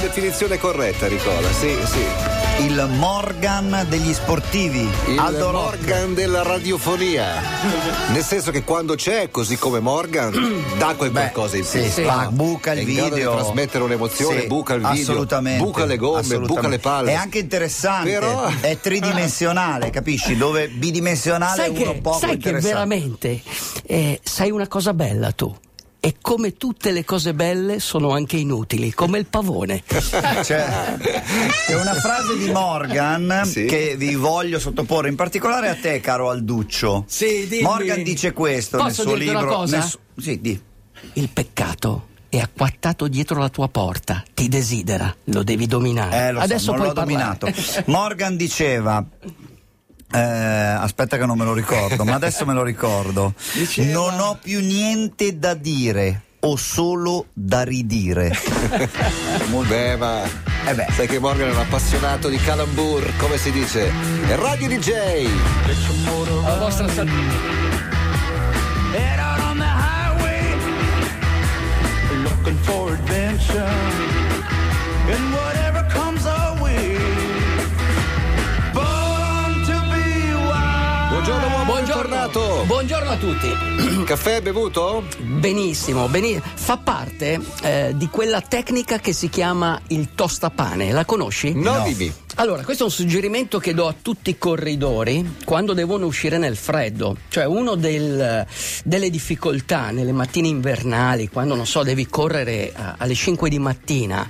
definizione corretta, Nicola. Sì, sì. Il Morgan degli sportivi. Il Aldo Rock. Morgan della radiofonia. Nel senso che quando c'è, così come Morgan, dà quel Beh, qualcosa in sì, più. sì. Va, buca il È video. di trasmettere un'emozione, Sì, buca il video, assolutamente, buca le gomme, assolutamente. buca le palle. È anche interessante, Però- è tridimensionale, capisci? Dove bidimensionale sai uno che, poco sai che interessante. veramente eh, sai una cosa bella tu. E come tutte le cose belle sono anche inutili, come il pavone. Cioè, è una frase di Morgan Sì. che vi voglio sottoporre, in particolare a te, caro Alduccio. Sì, dimmi. Morgan dice questo Posso nel suo dirti una libro. cosa? nel su- sì, di. Il peccato è acquattato dietro la tua porta, ti desidera, lo devi dominare. Eh, lo so, Adesso non puoi l'ho parlare. dominato. Morgan diceva. Eh, aspetta che non me lo ricordo, ma adesso me lo ricordo. Diceva- Non ho più niente da dire, ho solo da ridire. Beh, ma Eh beh. sai che Morgan è un appassionato di calambur, come si dice? È Radio DJ. La vostra sal- Head out on the highway, looking for adventure, and whatever Buongiorno uomo, Buongiorno. Buongiorno a tutti. Caffè bevuto? Benissimo, beni- fa parte eh, di quella tecnica che si chiama il tostapane. La conosci? No, No. Allora, questo è un suggerimento che do a tutti i corridori quando devono uscire nel freddo. Cioè, una delle difficoltà nelle mattine invernali, quando non so, devi correre eh, alle 5 di mattina.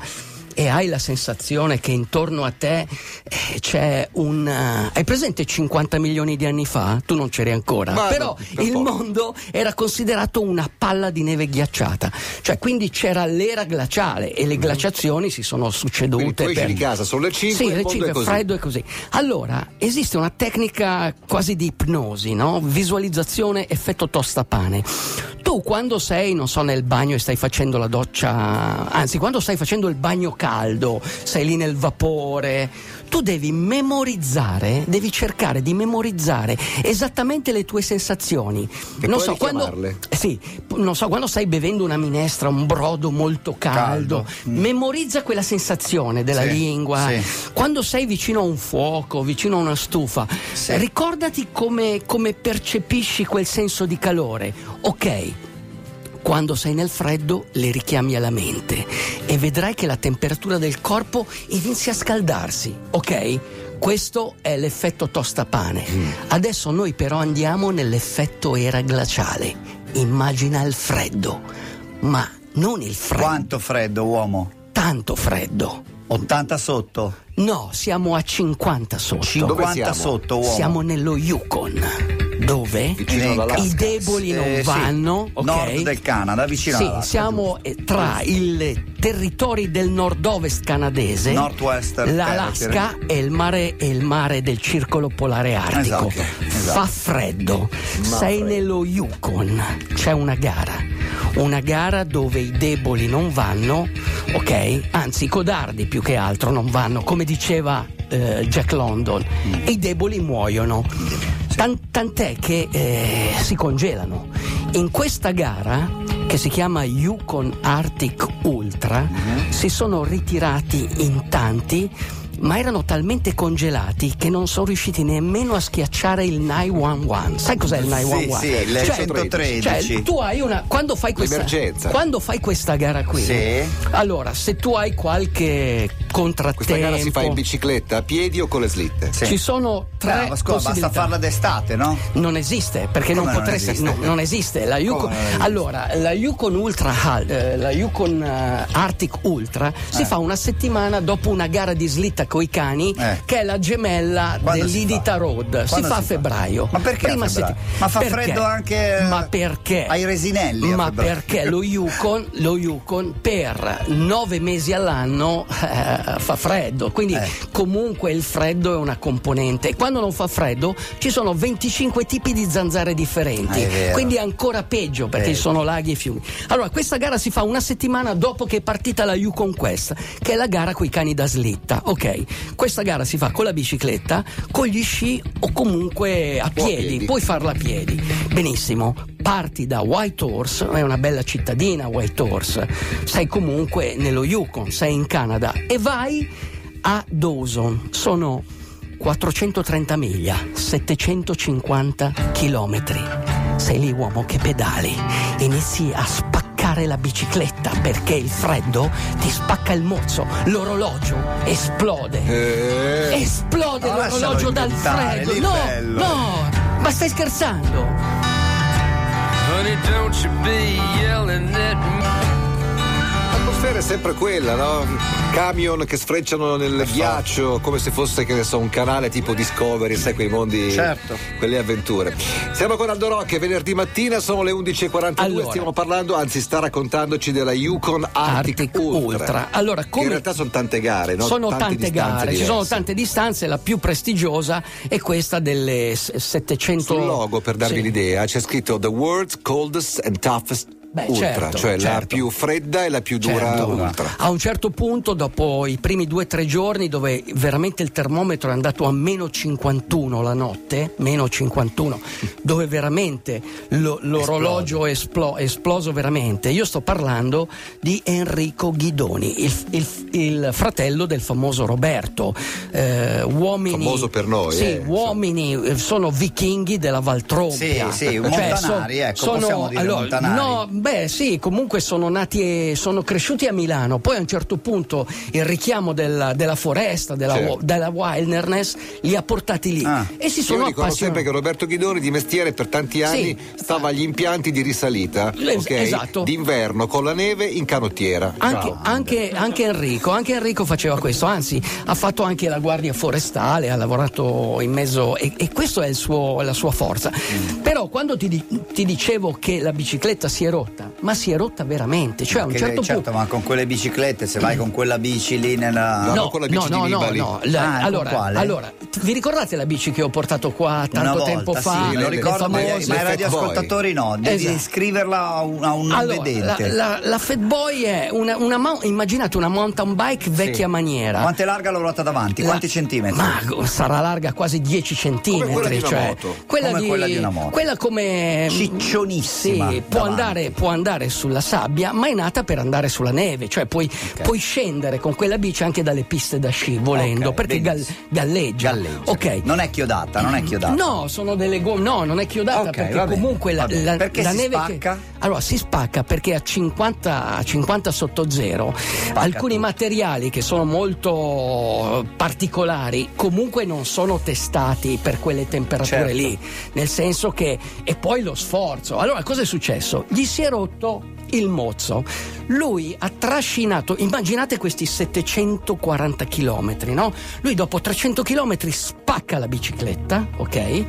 E hai la sensazione che intorno a te eh, c'è un. eh, hai presente 50 milioni di anni fa? Tu non c'eri ancora. Ma Però per il poco. mondo era considerato una palla di neve ghiacciata. Cioè, quindi c'era l'era glaciale e le glaciazioni si sono succedute. Mhm. Quindi tu per- di casa, sono le 5 sì, il le mondo 5 è così. freddo e così. Allora, esiste una tecnica quasi di ipnosi, no? Visualizzazione effetto tostapane. Tu quando sei, non so, nel bagno e stai facendo la doccia, anzi, quando stai facendo il bagno caldo, sei lì nel vapore, tu devi memorizzare, devi cercare di memorizzare esattamente le tue sensazioni. E non so, quando Sì, non so, quando stai bevendo una minestra, un brodo molto caldo, Caldo. Mm. memorizza quella sensazione della Sì, lingua. sì. Quando sei vicino a un fuoco, vicino a una stufa, Sì. ricordati come, come percepisci quel senso di calore. Ok. Quando sei nel freddo le richiami alla mente e vedrai che la temperatura del corpo inizia a scaldarsi, ok? Questo è l'effetto tostapane. Mm. Adesso noi però andiamo nell'effetto era glaciale. Immagina il freddo, ma non il freddo, Quanto freddo, uomo? tanto freddo. 80 sotto? No, siamo a 50 sotto. 50 siamo? sotto, uomo. Siamo nello Yukon. Dove? I deboli non Eh, sì. vanno, ok? Nord del Canada, vicino Sì, all'Alaska, siamo eh, tra i territori del nord-ovest canadese, l'Alaska e il, mare, e il mare del circolo polare artico. Esatto, esatto. Fa freddo, sei freddo. nello Yukon, c'è una gara. Una gara dove i deboli non vanno, ok? Anzi, i codardi più che altro non vanno, come diceva eh, Jack London, Mm. i deboli muoiono. Tan- tant'è che eh, si congelano. In questa gara, che si chiama Yukon Arctic Ultra, Mm-hmm. si sono ritirati in tanti. Ma erano talmente congelati che non sono riusciti nemmeno a schiacciare il 911. Sai cos'è il 911? Sì, sì, il Cioè, 113. cioè, tu hai una. Quando fai questa, L'emergenza. quando fai questa gara qui, Sì. allora se tu hai qualche contrattempo, Questa gara si fa in bicicletta, a piedi o con le slitte? Sì. ci sono tre ma scusa, basta farla d'estate, no? Non esiste, perché non Come non potresti. esiste? no, non esiste. La Yukon, non allora, la Yukon Ultra eh, la Yukon eh, Arctic Ultra si Eh. fa una settimana dopo una gara di slitta coi cani, Eh. che è la gemella si dell'Idita? Road. Quando si fa a si febbraio. Ma perché Prima febbraio? Ma fa perché? freddo anche, Ma perché? ai Resinelli Ma perché lo Yukon, lo Yukon per nove mesi all'anno eh, fa freddo. Quindi Eh. comunque il freddo è una componente. E quando non fa freddo ci sono 25 tipi di zanzare differenti. Ah, è quindi è ancora peggio perché ci sono laghi e fiumi. fiumi. Allora, questa gara si fa una settimana dopo che è partita la Yukon Quest, che è la gara con i cani da slitta. Ok, questa gara si fa con la bicicletta, con gli sci o comunque a piedi. piedi. Puoi farla a piedi. Benissimo. Parti da White Horse, è una bella cittadina White Horse. Sei comunque nello Yukon, sei in Canada e vai a Dawson. Sono 430 miglia, 750 chilometri. Sei lì uomo che pedali, inizi a spaccare la bicicletta perché il freddo ti spacca il mozzo, l'orologio esplode. Eh, Esplode Ma l'orologio dal freddo. No, bello. no, ma stai scherzando? Honey, don't you be yelling at me. L'atmosfera è sempre quella, no? Camion che sfrecciano nel ghiaccio come se fosse, che ne so, un canale tipo Discovery, sai, quei mondi, Certo. quelle avventure. Siamo con Aldo Rock, venerdì mattina, sono le 11.42, Allora. stiamo parlando, anzi sta raccontandoci della Yukon Arctic, Arctic Ultra. Allora, Che come- in realtà sono tante gare, no? sono Tante tante gare, ci sono diverse. tante distanze, la più prestigiosa è questa delle s- 700 Sul logo, per darvi Sì. l'idea, c'è scritto The World's Coldest and Toughest Beh, Ultra, certo, cioè la certo. più fredda e la più dura Certo. ultra. A un certo punto, dopo i primi due o tre giorni, dove veramente il termometro è andato a meno 51 la notte, meno 51, dove veramente lo- l'orologio è esplo- esploso veramente. Io sto parlando di Enrico Ghidoni, il, il- il fratello del famoso Roberto. Eh, uomini, Famoso per noi, Sì, eh, uomini eh, sono vichinghi della Valtrompia. Sì, sì, montanari, ecco, possiamo dire montanari. No, beh, sì, comunque sono nati e sono cresciuti a Milano. Poi a un certo punto il richiamo della, della foresta, della, Certo. della wilderness, li ha portati lì. Ah. E si Io sono ricordo sempre appassionati. che Roberto Ghidoni di mestiere per tanti anni stava agli impianti di risalita, Es- ok? esatto. D'inverno con la neve in canottiera. Anche, anche- anche Enrico, anche Enrico faceva questo, anzi ha fatto anche la guardia forestale, ha lavorato in mezzo e, e questa è il suo- la sua forza. Mm. Però quando ti, ti dicevo che la bicicletta si è rotta, ma si è rotta veramente, cioè a un certo certo, punto... ma con quelle biciclette, se vai con quella bici lì nella. No, con la bici no, di no, Nibali. no, la- Ah, allora, quale? allora, vi ricordate la bici che ho portato qua tanto Una tempo volta, fa? sì, lo ricordo, ma, le radioascoltatori no, devi Esatto. scriverla a un, a un non Allora, la, vedente. la, la Fatboy è una, una mou- immaginate una mountain bike vecchia maniera. Quanto è larga la ruota davanti? La- Quanti centimetri? Ma sarà larga quasi 10 centimetri. quella di una cioè, moto. Quella, Come di, quella di una moto. Quella come. Ciccionissima Sì, può andare, può andare sulla sabbia, ma è nata per andare sulla neve. Cioè, puoi, puoi scendere con quella bici anche dalle piste da sci volendo, Ok, perché gal- galleggia. Galleggia. Ok. Non è chiodata, non è chiodata. No, sono delle gomme. No, non è chiodata perché comunque la, la- Perché la si neve. spacca? Che, allora si spacca perché a 50, a 50 sotto zero alcuni tutto. materiali che sono molto particolari comunque non sono testati per quelle temperature Certo. lì. Nel senso che. E poi lo sforzo. Allora cosa è successo? Gli si è rotto il mozzo. Lui ha trascinato, immaginate questi 740 km, no? Lui dopo 300 km spacca la bicicletta, ok?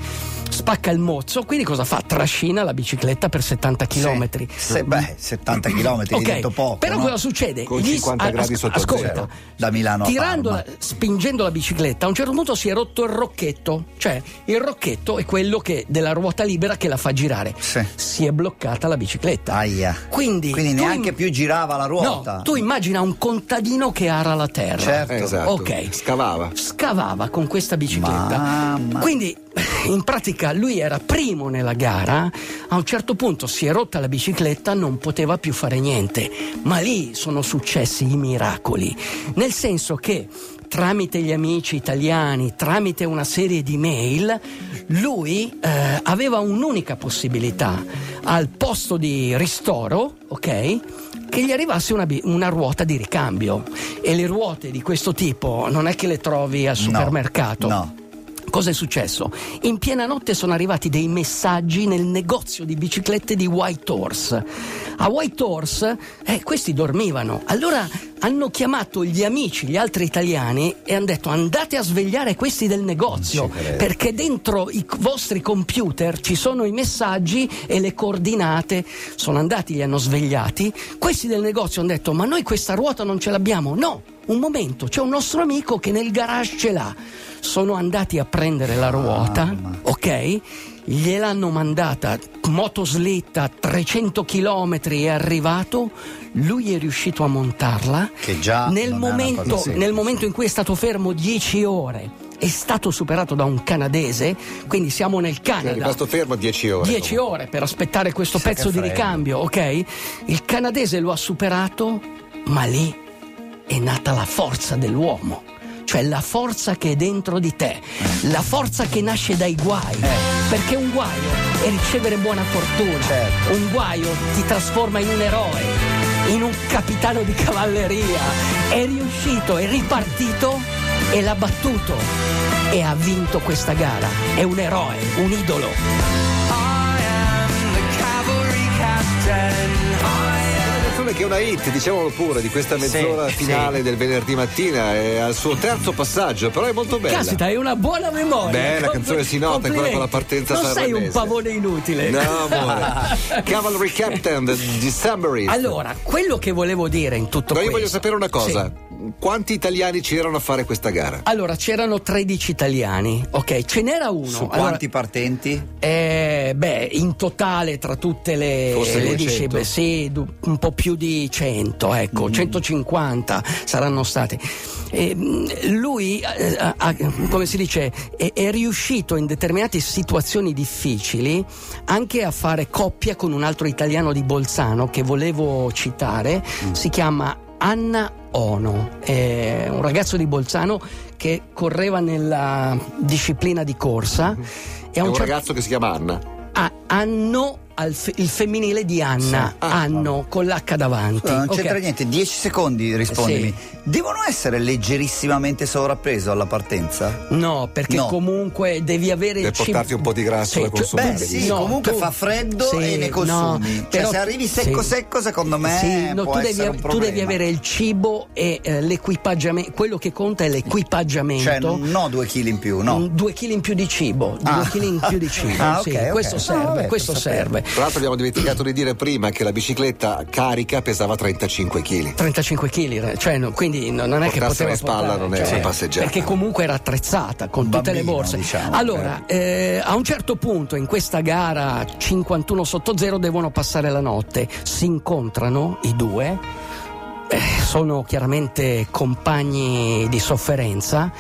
Spacca il mozzo, quindi cosa fa? Trascina la bicicletta per 70 km. Sì. Se- beh, 70 km Ok, di detto poco. però no? cosa succede? Con Gli- 50 gradi sotto ascolta, zero. Da Milano a tirandola, Parma. spingendo la bicicletta, a un certo punto si è rotto il rocchetto, cioè il rocchetto è quello che, della ruota libera che la fa girare. Sì. Si è bloccata la bicicletta. Aia. Quindi, Quindi tu neanche im- più girava la ruota. No, tu immagina un contadino che ara la terra. Certo. Esatto. Ok. Scavava. Scavava con questa bicicletta. Mamma. Quindi, in pratica, lui era primo nella gara. A un certo punto si è rotta la bicicletta, non poteva più fare niente. Ma lì sono successi i miracoli. Nel senso che tramite gli amici italiani, tramite una serie di mail, lui eh, aveva un'unica possibilità al posto di ristoro, ok? Che gli arrivasse una, una ruota di ricambio. E le ruote di questo tipo non è che le trovi al No, supermercato. No. Cosa è successo? In piena notte sono arrivati dei messaggi nel negozio di biciclette di White Horse. A White Horse eh, questi dormivano. Allora hanno chiamato gli amici, gli altri italiani, e hanno detto andate a svegliare questi del negozio, perché dentro i vostri computer ci sono i messaggi e le coordinate. Sono andati, li hanno svegliati. Questi del negozio hanno detto ma noi questa ruota non ce l'abbiamo. No, un momento, c'è un nostro amico che nel garage ce l'ha. Sono andati a prendere la ruota, ok? gliel'hanno mandata motoslitta 300 km è arrivato lui è riuscito a montarla Che già nel, è momento, nel momento in cui è stato fermo 10 ore è stato superato da un canadese quindi siamo nel È Canada rimasto fermo 10 ore. 10 ore per aspettare questo Sa pezzo di ricambio, ok? Il canadese lo ha superato, ma lì è nata la forza dell'uomo. Cioè la forza che è dentro di te, la forza che nasce dai guai. Perché un guaio è ricevere buona fortuna, Certo. un guaio ti trasforma in un eroe, in un capitano di cavalleria. È riuscito, è ripartito e l'ha battuto e ha vinto questa gara. È un eroe, un idolo. Una canzone che è una hit, diciamolo pure, di questa mezz'ora Sì, finale del venerdì mattina. È al suo terzo passaggio, però è molto bella. Caspita, hai una buona memoria. Beh, la canzone si nota ancora Complimenti. con la partenza Non sei un pavone inutile. No, amore. Cavalry Captain, The Decemberist. Allora, quello che volevo dire in tutto No, io questo. voglio sapere una cosa. Sì. Quanti italiani c'erano a fare questa gara? Allora, c'erano 13 italiani, ok? Ce n'era uno. Su Allora, quanti partenti? eh, beh, in totale tra tutte le, Forse le 200. discipline, sì, un po' più di 100, ecco, Mm. 150 saranno stati. E, mh, lui, eh, ha- ha- come si dice, è, è riuscito in determinate situazioni difficili anche a fare coppia con un altro italiano di Bolzano che volevo citare, Mm. si chiama Anna Ono, è un ragazzo di Bolzano che correva nella disciplina di corsa. E È un un certo- ragazzo che si chiama Anna. Ah, anno fe- il femminile di Anna, Ah, anno con l'H davanti. Scusa, non Ok. c'entra niente, 10 secondi rispondimi. Devono essere leggerissimamente sovrappreso alla partenza? No, perché No. comunque devi avere cibo- portarti un po' di grasso da cioè, consumare. Beh, sì, no, comunque tu- fa freddo sì, e ne consumi. no, cioè, però- se arrivi secco sì. secco, secondo me Sì, no, può tu, devi, tu devi avere il cibo e eh, l'equipaggiamento. Quello che conta è l'equipaggiamento. Cioè, no, due chili in più, no. Due chili in più di cibo, Ah. due chili in più di cibo. Ah, sì, ok, ok. Questo Ah, serve, vabbè, questo per serve. Tra l'altro abbiamo dimenticato di dire prima che la bicicletta carica pesava 35 kg. 35 kg, cioè, no, quindi no- non è che Portarsela poteva in spalla portare, non è cioè, una passeggiata. Perché comunque era attrezzata con tutte le Bambino, borse. diciamo, allora, eh, a un certo punto in questa gara 51 sotto zero devono passare la notte. Si incontrano i due, eh, sono chiaramente compagni di sofferenza.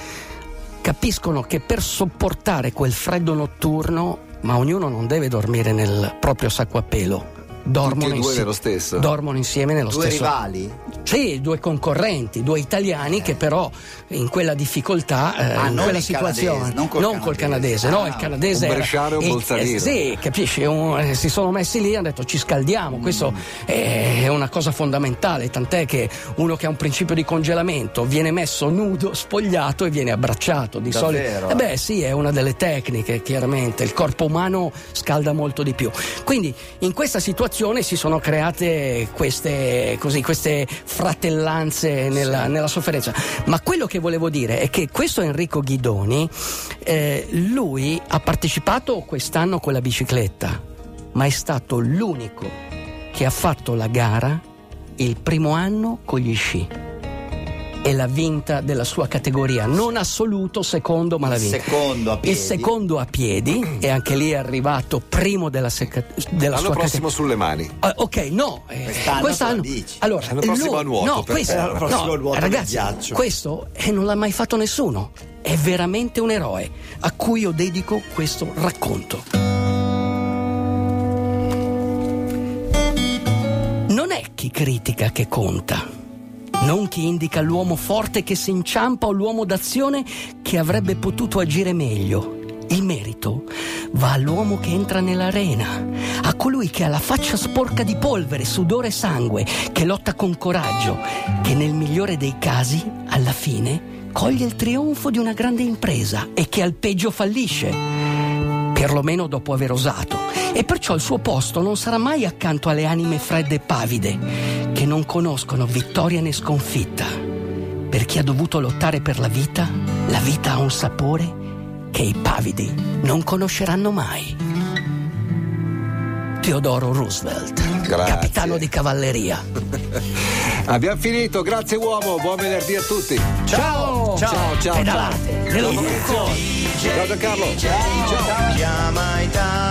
Capiscono che per sopportare quel freddo notturno, ma ognuno non deve dormire nel proprio sacco a pelo. Dormono, Tutti e due insi- nello stesso? dormono insieme nello Due stesso rivali? sì, due concorrenti, due italiani che però in quella difficoltà, eh, Ah, in non quella situazione, canadese, non col col canadese. canadese, no, Ah, il canadese un era- bresciano un bolzanino. eh, sì, capisci, un- eh, si sono messi lì e hanno detto ci scaldiamo, Mm. questo è una cosa fondamentale, tant'è che uno che ha un principio di congelamento viene messo nudo, spogliato e viene abbracciato. Di solito, eh beh, sì, è una delle tecniche, chiaramente. Il corpo umano scalda molto di più. Quindi in questa situazione si sono create queste, così, queste fratellanze nella, nella sofferenza. Ma quello che volevo dire è che questo Enrico Ghidoni, eh, lui ha partecipato quest'anno con la bicicletta, ma è stato l'unico che ha fatto la gara il primo anno con gli sci e l'ha vinta della sua categoria, non assoluto secondo, ma Il vinta. secondo a piedi. Il secondo a piedi e anche lì è arrivato primo della, seca- della L'anno sua prossimo sulle mani. categoria. ok, no, eh, Quest'anno quest'anno. lo. Allora, L'anno prossimo lui- a nuoto, No, questo, terra. No, nuoto ragazzi, ghiaccio. questo eh, non l'ha mai fatto nessuno. È veramente un eroe a cui io dedico questo racconto. Non è chi critica che conta, non chi indica l'uomo forte che si inciampa o l'uomo d'azione che avrebbe potuto agire meglio. Il merito va all'uomo che entra nell'arena, a colui che ha la faccia sporca di polvere, sudore e sangue, che lotta con coraggio, che nel migliore dei casi, alla fine, coglie il trionfo di una grande impresa e che al peggio fallisce perlomeno dopo aver osato, e perciò il suo posto non sarà mai accanto alle anime fredde e pavide, che non conoscono vittoria né sconfitta. Per chi ha dovuto lottare per la vita, la vita ha un sapore che i pavidi non conosceranno mai. Teodoro Roosevelt, Grazie. capitano di cavalleria. Abbiamo finito, grazie uomo, buon venerdì a tutti. Ciao! Ciao, ciao, Pedalate! ciao. Ciao Giancarlo. Ciao. Chiama Italia.